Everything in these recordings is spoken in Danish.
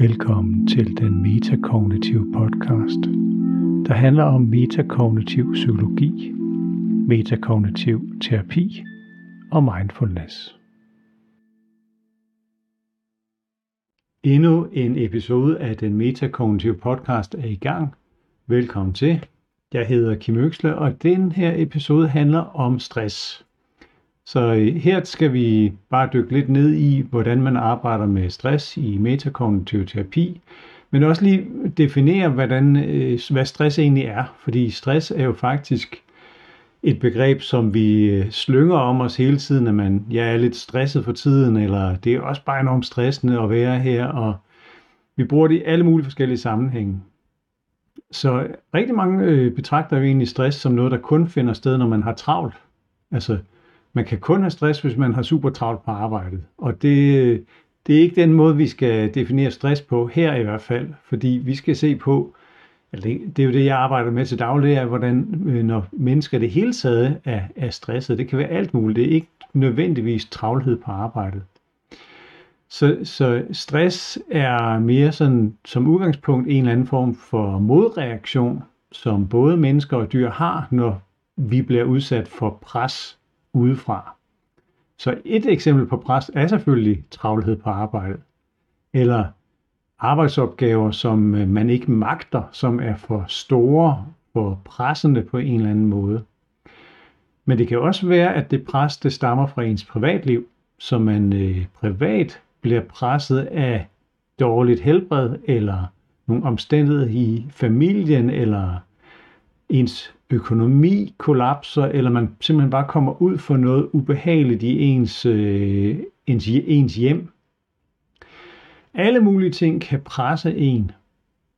Velkommen til den metakognitive podcast, der handler om metakognitiv psykologi, metakognitiv terapi og mindfulness. Endnu en episode af den metakognitive podcast er i gang. Velkommen til. Jeg hedder Kim Øksle, og den her episode handler om stress. Så øh, her skal vi bare dykke lidt ned i, hvordan man arbejder med stress i metakognitiv terapi, men også lige definere, hvordan, øh, hvad stress egentlig er. Fordi stress er jo faktisk et begreb, som vi øh, slynger om os hele tiden, at man ja, er lidt stresset for tiden, eller det er også bare enormt stressende at være her, og vi bruger det i alle mulige forskellige sammenhænge. Så rigtig mange betragter jo egentlig stress som noget, der kun finder sted, når man har travlt. Altså, man kan kun have stress, hvis man har super travlt på arbejdet. Og det, det er ikke den måde, vi skal definere stress på, her i hvert fald, fordi vi skal se på, det er jo det, jeg arbejder med til daglig, er, hvordan øh, når mennesker det hele taget er, er stresset, det kan være alt muligt, det er ikke nødvendigvis travlhed på arbejdet. Så, så stress er mere sådan som udgangspunkt en eller anden form for modreaktion, som både mennesker og dyr har, når vi bliver udsat for pres udefra. Så et eksempel på pres er selvfølgelig travlhed på arbejdet, eller arbejdsopgaver, som øh, man ikke magter, som er for store, for pressende på en eller anden måde. Men det kan også være, at det pres, det stammer fra ens privatliv, så man øh, privat bliver presset af dårligt helbred, eller nogle omstændigheder i familien, eller ens økonomi kollapser, eller man simpelthen bare kommer ud for noget ubehageligt i ens, øh, ens, ens hjem. Alle mulige ting kan presse en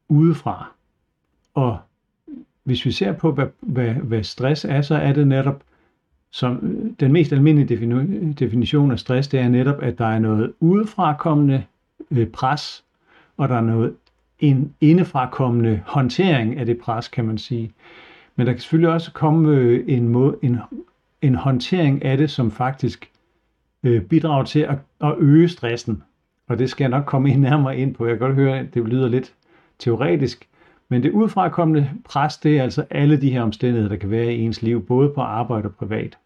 udefra. Og hvis vi ser på, hvad, hvad, hvad stress er, så er det netop, som øh, den mest almindelige definition af stress, det er netop, at der er noget udefrakommende øh, pres, og der er noget en indefrakommende håndtering af det pres, kan man sige. Men der kan selvfølgelig også komme øh, en, måde, en, en håndtering af det, som faktisk øh, bidrager til at, at øge stressen. Og det skal jeg nok komme ind nærmere ind på. Jeg kan godt høre, at det lyder lidt teoretisk. Men det udfrakommende pres, det er altså alle de her omstændigheder, der kan være i ens liv, både på arbejde og privat.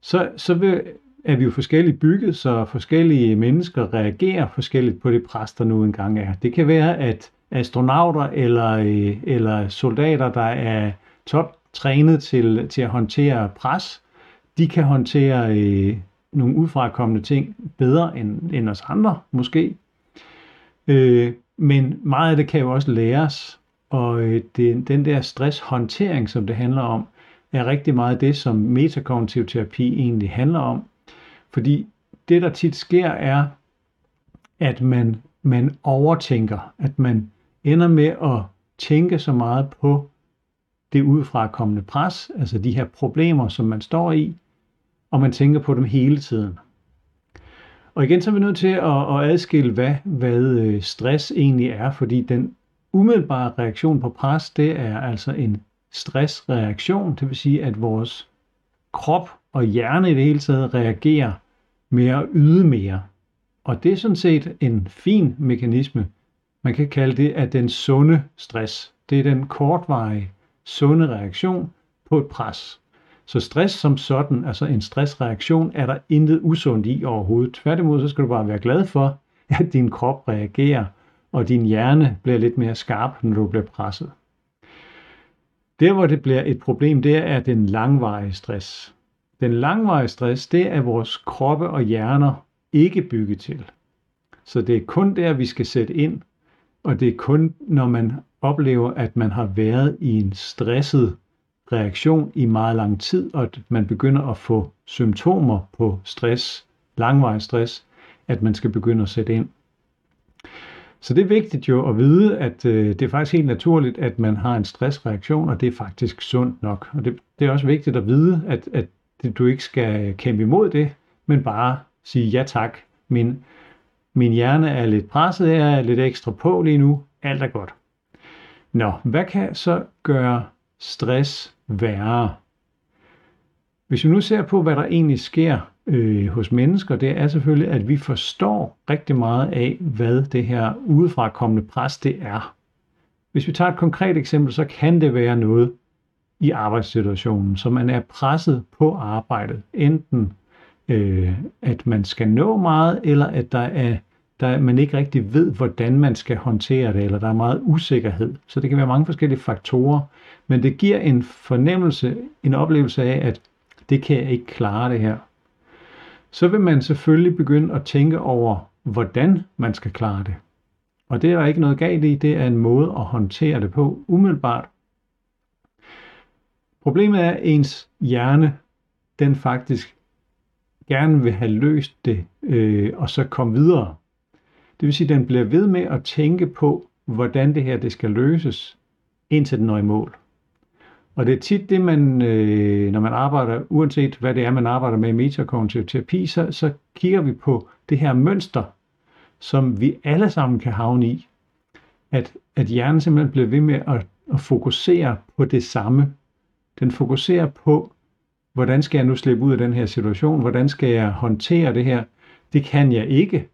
Så, så vil, er vi jo forskelligt bygget, så forskellige mennesker reagerer forskelligt på det pres, der nu engang er. Det kan være, at astronauter eller, øh, eller soldater, der er toptrænet til, til at håndtere pres, de kan håndtere øh, nogle udfrakommende ting bedre end, end os andre, måske. Øh, men meget af det kan jo også læres, og øh, det, den der stresshåndtering, som det handler om, er rigtig meget det, som metakognitiv terapi egentlig handler om. Fordi det, der tit sker, er, at man, man overtænker, at man ender med at tænke så meget på det udefrakommende pres, altså de her problemer, som man står i, og man tænker på dem hele tiden. Og igen så er vi nødt til at, at adskille, hvad, hvad øh, stress egentlig er, fordi den umiddelbare reaktion på pres, det er altså en stressreaktion, det vil sige, at vores krop og hjerne i det hele taget reagerer med at yde mere. Og det er sådan set en fin mekanisme, man kan kalde det at den sunde stress. Det er den kortvarige, sunde reaktion på et pres. Så stress som sådan, altså en stressreaktion, er der intet usundt i overhovedet. Tværtimod så skal du bare være glad for, at din krop reagerer, og din hjerne bliver lidt mere skarp, når du bliver presset. Der, hvor det bliver et problem, det er den langvarige stress. Den langvarige stress, det er vores kroppe og hjerner ikke bygget til. Så det er kun der, vi skal sætte ind, og det er kun, når man oplever, at man har været i en stresset reaktion i meget lang tid, og at man begynder at få symptomer på stress, langvarig stress, at man skal begynde at sætte ind. Så det er vigtigt jo at vide, at øh, det er faktisk helt naturligt, at man har en stressreaktion, og det er faktisk sundt nok. Og det, det er også vigtigt at vide, at, at du ikke skal kæmpe imod det, men bare sige ja tak. Min min hjerne er lidt presset, jeg er lidt ekstra på lige nu. Alt er godt. Nå, hvad kan så gøre stress værre? Hvis vi nu ser på, hvad der egentlig sker, øh, hos mennesker, det er selvfølgelig, at vi forstår rigtig meget af, hvad det her udefra kommende pres det er. Hvis vi tager et konkret eksempel, så kan det være noget i arbejdssituationen, så man er presset på arbejdet. Enten øh, at man skal nå meget, eller at der er, der, man ikke rigtig ved, hvordan man skal håndtere det, eller der er meget usikkerhed. Så det kan være mange forskellige faktorer, men det giver en fornemmelse, en oplevelse af, at det kan jeg ikke klare det her. Så vil man selvfølgelig begynde at tænke over, hvordan man skal klare det. Og det er der ikke noget galt i, det er en måde at håndtere det på umiddelbart. Problemet er, at ens hjerne, den faktisk gerne vil have løst det, øh, og så komme videre. Det vil sige, at den bliver ved med at tænke på, hvordan det her det skal løses, indtil den når i mål. Og det er tit det, man, øh, når man arbejder, uanset hvad det er, man arbejder med i metakognitiv terapi, så, så kigger vi på det her mønster, som vi alle sammen kan havne i. At, at hjernen simpelthen bliver ved med at, at fokusere på det samme. Den fokuserer på, hvordan skal jeg nu slippe ud af den her situation? Hvordan skal jeg håndtere det her? Det kan jeg ikke.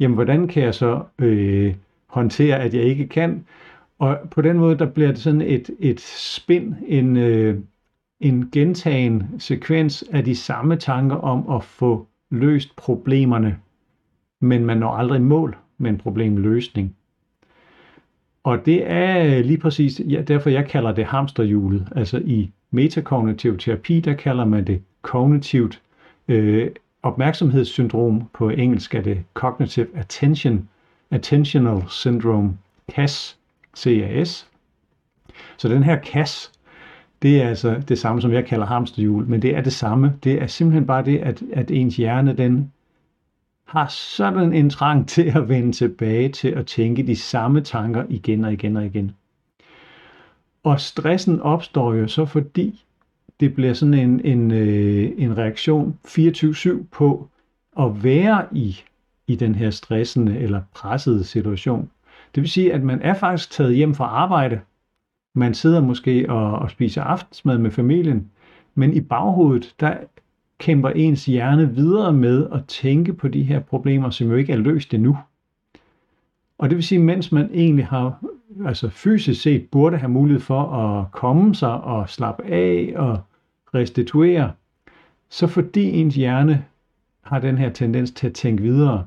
Jamen, hvordan kan jeg så øh, håndtere, at jeg ikke kan? Og på den måde, der bliver det sådan et, et spin, en, øh, en gentagen sekvens af de samme tanker om at få løst problemerne, men man når aldrig mål med en problemløsning. Og det er øh, lige præcis ja, derfor, jeg kalder det hamsterhjulet. Altså i metakognitiv terapi, der kalder man det kognitivt øh, opmærksomhedssyndrom. På engelsk er det Cognitive Attention, Attentional Syndrome, CAS, CAS. Så den her CAS, det er altså det samme, som jeg kalder hamsterhjul, men det er det samme. Det er simpelthen bare det, at, at ens hjerne, den har sådan en trang til at vende tilbage til at tænke de samme tanker igen og igen og igen. Og stressen opstår jo så, fordi det bliver sådan en, en, øh, en reaktion 24-7 på at være i, i den her stressende eller pressede situation. Det vil sige, at man er faktisk taget hjem fra arbejde. Man sidder måske og, og spiser aftensmad med familien, men i baghovedet, der kæmper ens hjerne videre med at tænke på de her problemer, som jo ikke er løst endnu. Og det vil sige, mens man egentlig har, altså fysisk set burde have mulighed for at komme sig og slappe af og restituere, så fordi ens hjerne har den her tendens til at tænke videre,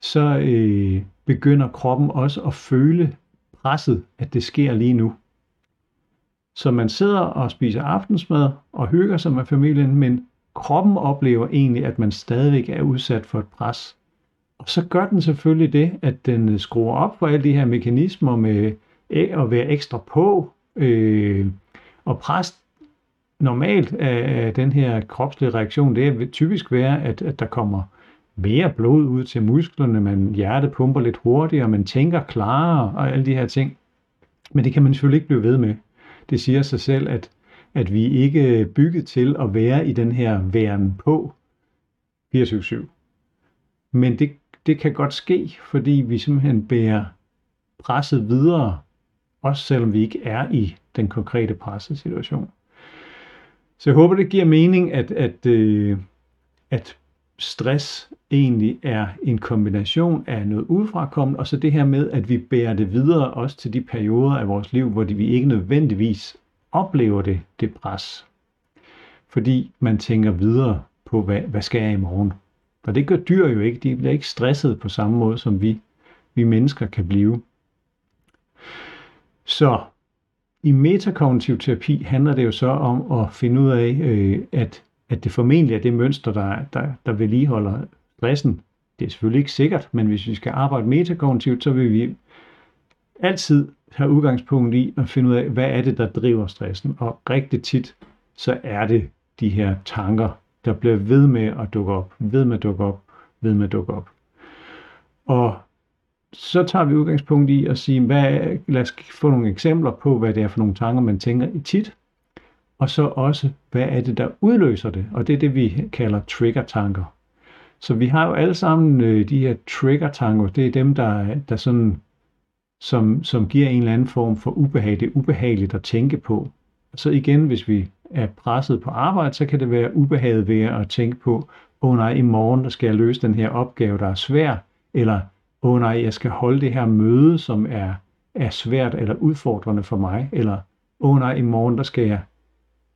så øh, begynder kroppen også at føle presset, at det sker lige nu. Så man sidder og spiser aftensmad og hygger sig med familien, men kroppen oplever egentlig, at man stadigvæk er udsat for et pres. Og så gør den selvfølgelig det, at den skruer op for alle de her mekanismer med at være ekstra på øh, og pres normalt af, den her kropslige reaktion, det vil typisk være, at, at der kommer mere blod ud til musklerne, man hjertet pumper lidt hurtigere, man tænker klarere og alle de her ting. Men det kan man selvfølgelig ikke blive ved med. Det siger sig selv, at at vi ikke er bygget til at være i den her væren på 24-7. Men det, det kan godt ske, fordi vi simpelthen bærer presset videre, også selvom vi ikke er i den konkrete pressesituation. Så jeg håber, det giver mening, at, at, øh, at stress egentlig er en kombination af noget udefrakommende, og så det her med, at vi bærer det videre også til de perioder af vores liv, hvor vi ikke nødvendigvis oplever det, det pres. Fordi man tænker videre på, hvad, hvad skal jeg i morgen? Og det gør dyr jo ikke. De bliver ikke stresset på samme måde, som vi, vi mennesker kan blive. Så i metakognitiv terapi handler det jo så om at finde ud af, øh, at, at det formentlig er det mønster, der, der, der vedligeholder stressen. Det er selvfølgelig ikke sikkert, men hvis vi skal arbejde metakognitivt, så vil vi altid have udgangspunkt i at finde ud af, hvad er det, der driver stressen. Og rigtig tit, så er det de her tanker, der bliver ved med at dukke op, ved med at dukke op, ved med at dukke op. Og så tager vi udgangspunkt i at sige, hvad, lad os få nogle eksempler på, hvad det er for nogle tanker, man tænker i tit. Og så også, hvad er det, der udløser det? Og det er det, vi kalder trigger-tanker. Så vi har jo alle sammen øh, de her trigger-tanker. Det er dem, der, der sådan som, som giver en eller anden form for ubehag. Det er ubehageligt at tænke på. Så igen, hvis vi er presset på arbejde, så kan det være ubehaget ved at tænke på, åh oh nej, i morgen der skal jeg løse den her opgave, der er svær, eller åh oh nej, jeg skal holde det her møde, som er, er svært eller udfordrende for mig, eller åh oh nej, i morgen der skal jeg,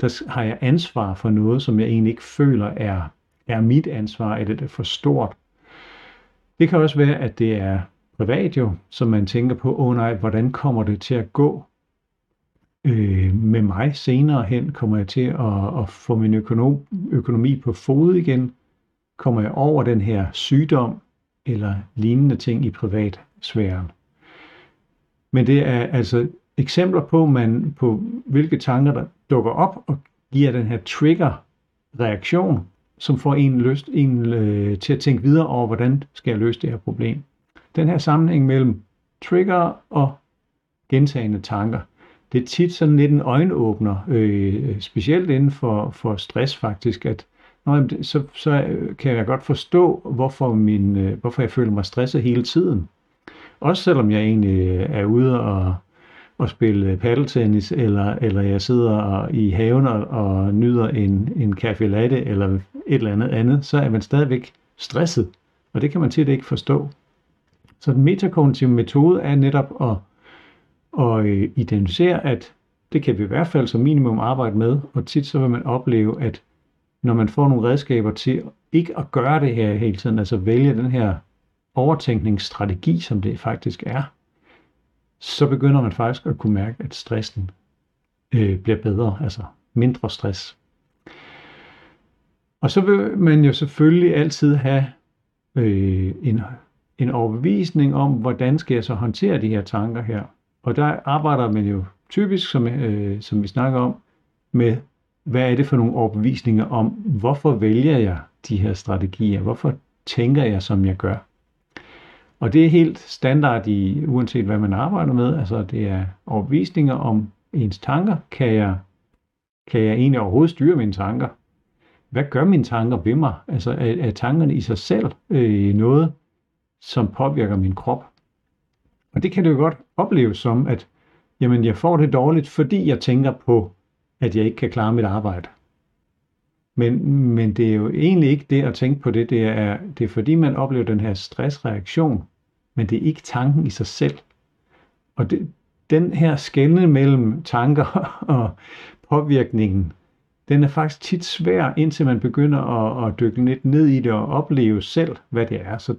der har jeg ansvar for noget, som jeg egentlig ikke føler er, er mit ansvar, eller det er for stort. Det kan også være, at det er privat jo, som man tænker på, åh oh nej, hvordan kommer det til at gå øh, med mig senere hen? Kommer jeg til at, at få min økonom, økonomi på fod igen? Kommer jeg over den her sygdom eller lignende ting i privatsfæren? Men det er altså eksempler på, man, på hvilke tanker, der dukker op og giver den her trigger-reaktion, som får en lyst en, øh, til at tænke videre over, hvordan skal jeg løse det her problem. Den her sammenhæng mellem trigger og gentagende tanker, det er tit sådan lidt en øjenåbner, øh, specielt inden for, for stress faktisk, at nå, så, så øh, kan jeg godt forstå, hvorfor, min, øh, hvorfor jeg føler mig stresset hele tiden. Også selvom jeg egentlig øh, er ude og, og spille paddeltennis, eller, eller jeg sidder i haven og, og nyder en, en café latte, eller et eller andet andet, så er man stadigvæk stresset. Og det kan man tit ikke forstå. Så den metakognitive metode er netop at, at øh, identificere, at det kan vi i hvert fald som minimum arbejde med, og tit så vil man opleve, at når man får nogle redskaber til ikke at gøre det her hele tiden, altså vælge den her overtænkningsstrategi, som det faktisk er, så begynder man faktisk at kunne mærke, at stressen øh, bliver bedre, altså mindre stress. Og så vil man jo selvfølgelig altid have øh, en, en overbevisning om, hvordan skal jeg så håndtere de her tanker her. Og der arbejder man jo typisk, som, øh, som vi snakker om, med hvad er det for nogle overbevisninger om, hvorfor vælger jeg de her strategier? Hvorfor tænker jeg, som jeg gør? Og det er helt standard i, uanset hvad man arbejder med. Altså det er overbevisninger om ens tanker. Kan jeg, kan jeg egentlig overhovedet styre mine tanker? Hvad gør mine tanker ved mig? Altså er, er tankerne i sig selv øh, noget, som påvirker min krop? Og det kan det jo godt opleves som, at jamen, jeg får det dårligt, fordi jeg tænker på at jeg ikke kan klare mit arbejde. Men, men det er jo egentlig ikke det at tænke på det. Det er, det er fordi, man oplever den her stressreaktion, men det er ikke tanken i sig selv. Og det, den her skældne mellem tanker og påvirkningen, den er faktisk tit svær, indtil man begynder at, at dykke lidt ned i det og opleve selv, hvad det er. Så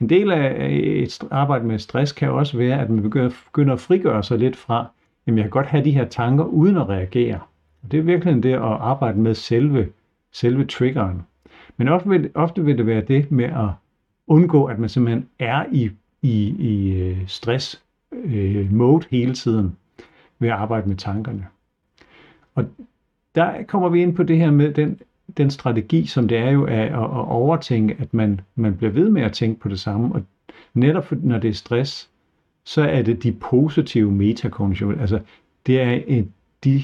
en del af et arbejde med stress kan også være, at man begynder, begynder at frigøre sig lidt fra, at jeg kan godt have de her tanker uden at reagere. Og det er virkelig det at arbejde med selve, selve triggeren. Men ofte vil, ofte vil det være det med at undgå, at man simpelthen er i, i, i øh, stress øh, mode hele tiden ved at arbejde med tankerne. Og der kommer vi ind på det her med den, den strategi, som det er jo at, at, at overtænke, at man, man bliver ved med at tænke på det samme. Og netop når det er stress, så er det de positive metakognitioner. Altså det er en, de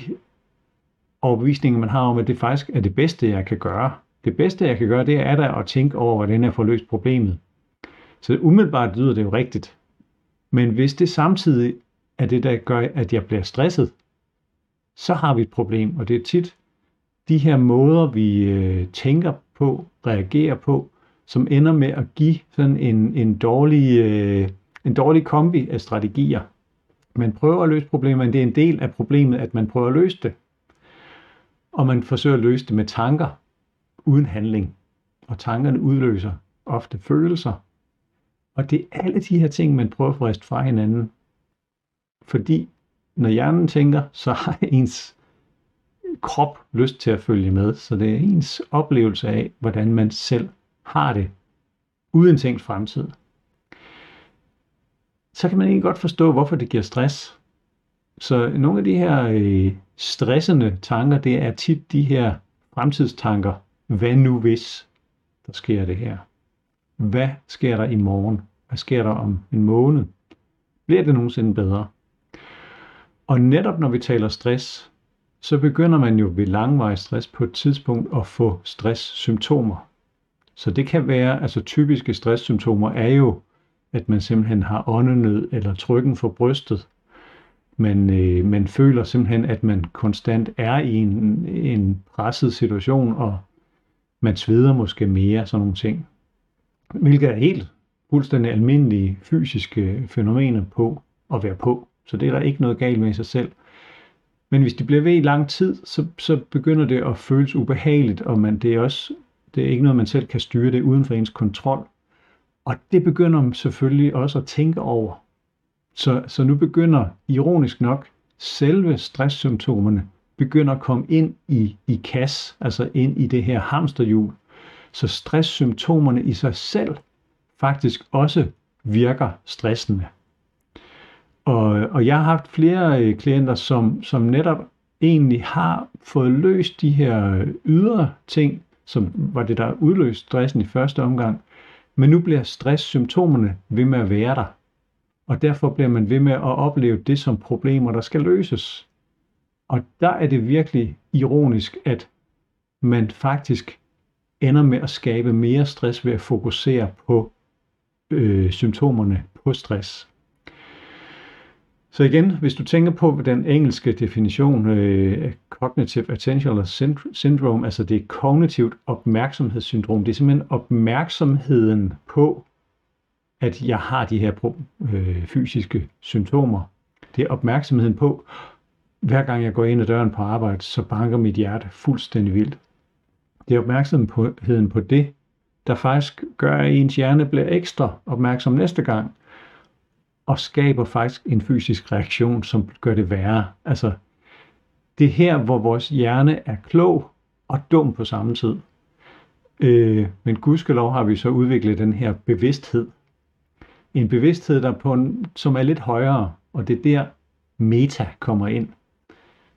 overbevisninger, man har om, at det faktisk er det bedste, jeg kan gøre. Det bedste, jeg kan gøre, det er da at tænke over, hvordan jeg får løst problemet. Så umiddelbart lyder det jo rigtigt. Men hvis det samtidig er det, der gør, at jeg bliver stresset, så har vi et problem. Og det er tit de her måder, vi øh, tænker på, reagerer på, som ender med at give sådan en, en, dårlig, øh, en dårlig kombi af strategier. Man prøver at løse problemet, men det er en del af problemet, at man prøver at løse det og man forsøger at løse det med tanker uden handling. Og tankerne udløser ofte følelser. Og det er alle de her ting, man prøver at friste fra hinanden. Fordi når hjernen tænker, så har ens krop lyst til at følge med. Så det er ens oplevelse af, hvordan man selv har det uden tænkt fremtid. Så kan man egentlig godt forstå, hvorfor det giver stress. Så nogle af de her øh, stressende tanker, det er tit de her fremtidstanker. Hvad nu hvis der sker det her? Hvad sker der i morgen? Hvad sker der om en måned? Bliver det nogensinde bedre? Og netop når vi taler stress, så begynder man jo ved langvarig stress på et tidspunkt at få stresssymptomer. Så det kan være, altså typiske stresssymptomer er jo, at man simpelthen har åndenød eller trykken for brystet, man, øh, man føler simpelthen, at man konstant er i en, en presset situation, og Man sveder måske mere, sådan nogle ting. Hvilket er helt fuldstændig almindelige fysiske fænomener på at være på. Så det er der ikke noget galt med i sig selv. Men hvis de bliver ved i lang tid, så, så begynder det at føles ubehageligt, og man, det, er også, det er ikke noget, man selv kan styre det uden for ens kontrol. Og det begynder man selvfølgelig også at tænke over. Så, så nu begynder, ironisk nok, selve stresssymptomerne begynder at komme ind i, i kas, altså ind i det her hamsterhjul. Så stresssymptomerne i sig selv faktisk også virker stressende. Og, og jeg har haft flere øh, klienter, som, som netop egentlig har fået løst de her øh, ydre ting, som var det, der udløste stressen i første omgang, men nu bliver stresssymptomerne ved med at være der. Og derfor bliver man ved med at opleve det som problemer, der skal løses. Og der er det virkelig ironisk, at man faktisk ender med at skabe mere stress ved at fokusere på øh, symptomerne på stress. Så igen, hvis du tænker på den engelske definition øh, Cognitive Attentional Syndrome, altså det er kognitivt opmærksomhedssyndrom, det er simpelthen opmærksomheden på, at jeg har de her øh, fysiske symptomer. Det er opmærksomheden på, hver gang jeg går ind ad døren på arbejde, så banker mit hjerte fuldstændig vildt. Det er opmærksomheden på det, der faktisk gør, at ens hjerne bliver ekstra opmærksom næste gang, og skaber faktisk en fysisk reaktion, som gør det værre. Altså, det er her, hvor vores hjerne er klog og dum på samme tid. Øh, men gudskelov har vi så udviklet den her bevidsthed. En bevidsthed, der på en, som er lidt højere, og det er der meta kommer ind.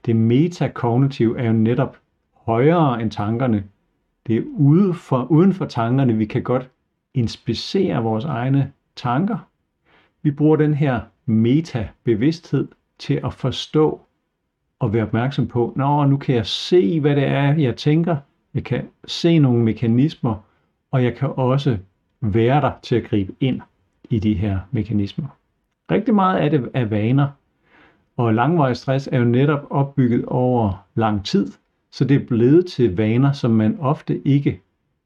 Det metakognitive er jo netop højere end tankerne. Det er ude for, uden for tankerne, vi kan godt inspicere vores egne tanker, vi bruger den her meta-bevidsthed til at forstå og være opmærksom på, nå, nu kan jeg se, hvad det er, jeg tænker, jeg kan se nogle mekanismer, og jeg kan også være der til at gribe ind i de her mekanismer. Rigtig meget af det er vaner, og langvarig stress er jo netop opbygget over lang tid, så det er blevet til vaner, som man ofte ikke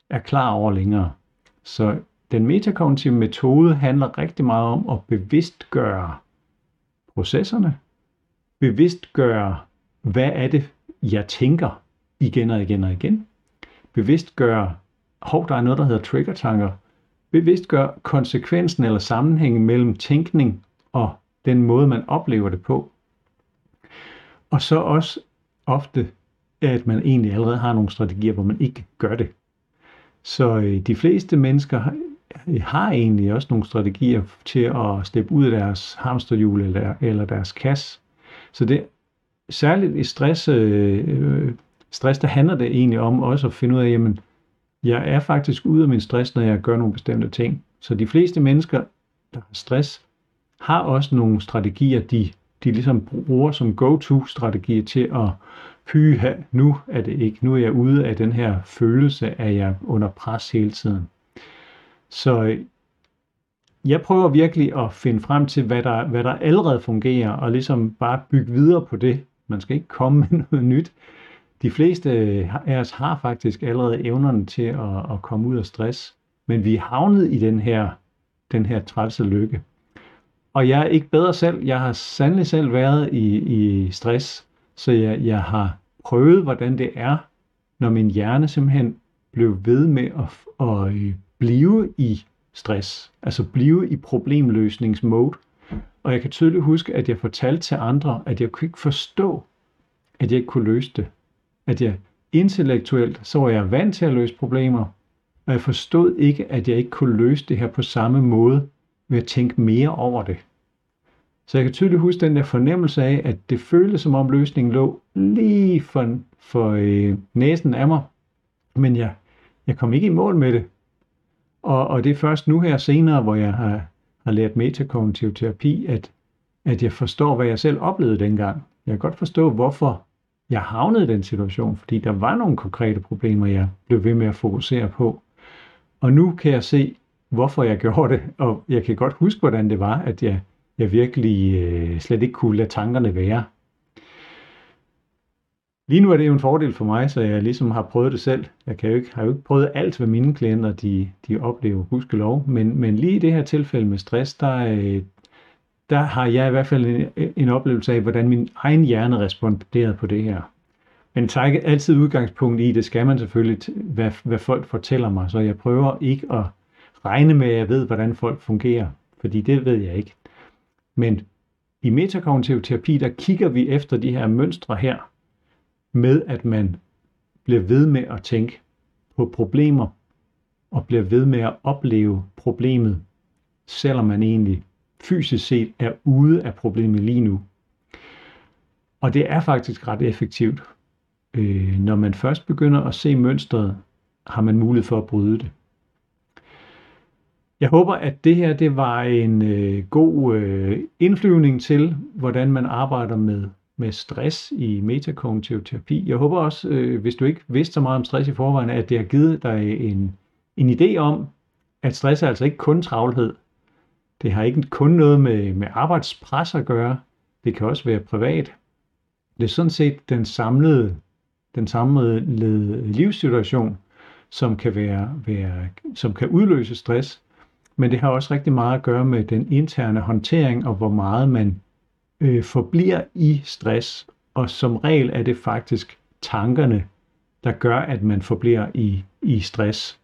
er klar over længere. Så den metakognitive metode handler rigtig meget om at bevidstgøre processerne, bevidstgøre, hvad er det, jeg tænker igen og igen og igen, bevidstgøre, hov, der er noget, der hedder trigger-tanker, bevidstgøre konsekvensen eller sammenhængen mellem tænkning og den måde, man oplever det på. Og så også ofte, at man egentlig allerede har nogle strategier, hvor man ikke gør det. Så øh, de fleste mennesker har egentlig også nogle strategier til at steppe ud af deres hamsterhjul eller, eller deres kasse. Så det særligt i stress, øh, stress, der handler det egentlig om også at finde ud af, jamen, jeg er faktisk ude af min stress, når jeg gør nogle bestemte ting. Så de fleste mennesker, der har stress, har også nogle strategier, de, de ligesom bruger som go-to-strategier til at pyha, nu er det ikke, nu er jeg ude af den her følelse, at jeg er under pres hele tiden. Så øh, jeg prøver virkelig at finde frem til, hvad der, hvad der allerede fungerer, og ligesom bare bygge videre på det. Man skal ikke komme med noget nyt. De fleste øh, af os har faktisk allerede evnerne til at, at komme ud af stress, men vi er havnet i den her, den her trælse lykke. Og jeg er ikke bedre selv. Jeg har sandelig selv været i, i stress, så jeg, jeg har prøvet, hvordan det er, når min hjerne simpelthen blev ved med at, at øh, blive i stress, altså blive i problemløsningsmode. Og jeg kan tydeligt huske, at jeg fortalte til andre, at jeg kunne ikke forstå, at jeg ikke kunne løse det. At jeg intellektuelt, så var jeg vant til at løse problemer, og jeg forstod ikke, at jeg ikke kunne løse det her på samme måde, ved at tænke mere over det. Så jeg kan tydeligt huske den der fornemmelse af, at det føltes som om løsningen lå lige for, for øh, næsen af mig, men jeg, jeg kom ikke i mål med det. Og, og det er først nu her senere, hvor jeg har, har lært metakognitiv terapi, at, at jeg forstår, hvad jeg selv oplevede dengang. Jeg kan godt forstå, hvorfor jeg havnede i den situation, fordi der var nogle konkrete problemer, jeg blev ved med at fokusere på. Og nu kan jeg se, hvorfor jeg gjorde det, og jeg kan godt huske, hvordan det var, at jeg, jeg virkelig øh, slet ikke kunne lade tankerne være lige nu er det jo en fordel for mig, så jeg ligesom har prøvet det selv. Jeg kan jo ikke, har jo ikke prøvet alt, hvad mine klienter de, de oplever, huske lov. Men, men lige i det her tilfælde med stress, der, øh, der har jeg i hvert fald en, en oplevelse af, hvordan min egen hjerne responderede på det her. Men tager ikke altid udgangspunkt i, det skal man selvfølgelig, hvad, hvad folk fortæller mig, så jeg prøver ikke at regne med, at jeg ved, hvordan folk fungerer, fordi det ved jeg ikke. Men i metakognitiv terapi, der kigger vi efter de her mønstre her, med at man bliver ved med at tænke på problemer, og bliver ved med at opleve problemet, selvom man egentlig fysisk set er ude af problemet lige nu. Og det er faktisk ret effektivt. Øh, når man først begynder at se mønstret, har man mulighed for at bryde det. Jeg håber, at det her det var en øh, god øh, indflyvning til, hvordan man arbejder med, med stress i metakognitiv terapi. Jeg håber også, øh, hvis du ikke vidste så meget om stress i forvejen, at det har givet dig en, en idé om, at stress er altså ikke kun travlhed. Det har ikke kun noget med, med arbejdspres at gøre. Det kan også være privat. Det er sådan set den samlede, den samlede livssituation, som kan, være, være, som kan udløse stress. Men det har også rigtig meget at gøre med den interne håndtering og hvor meget man øh, forbliver i stress. Og som regel er det faktisk tankerne, der gør, at man forbliver i, i stress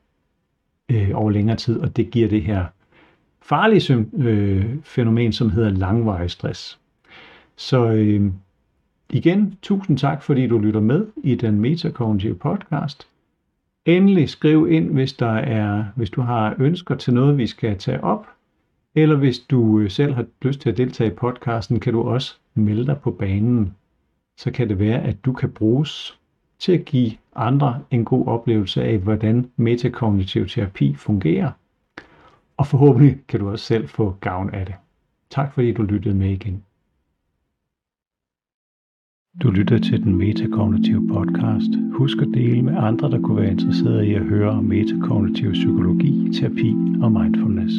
øh, over længere tid, og det giver det her farlige øh, fænomen, som hedder langvarig stress. Så øh, igen, tusind tak, fordi du lytter med i den Metacognitive podcast. Endelig skriv ind, hvis, der er, hvis du har ønsker til noget, vi skal tage op. Eller hvis du øh, selv har lyst til at deltage i podcasten, kan du også melde dig på banen. Så kan det være, at du kan bruges til at give andre en god oplevelse af, hvordan metakognitiv terapi fungerer – og forhåbentlig kan du også selv få gavn af det. Tak fordi du lyttede med igen. Du lytter til den metakognitive podcast. Husk at dele med andre, der kunne være interesserede i at høre om metakognitiv psykologi, terapi og mindfulness.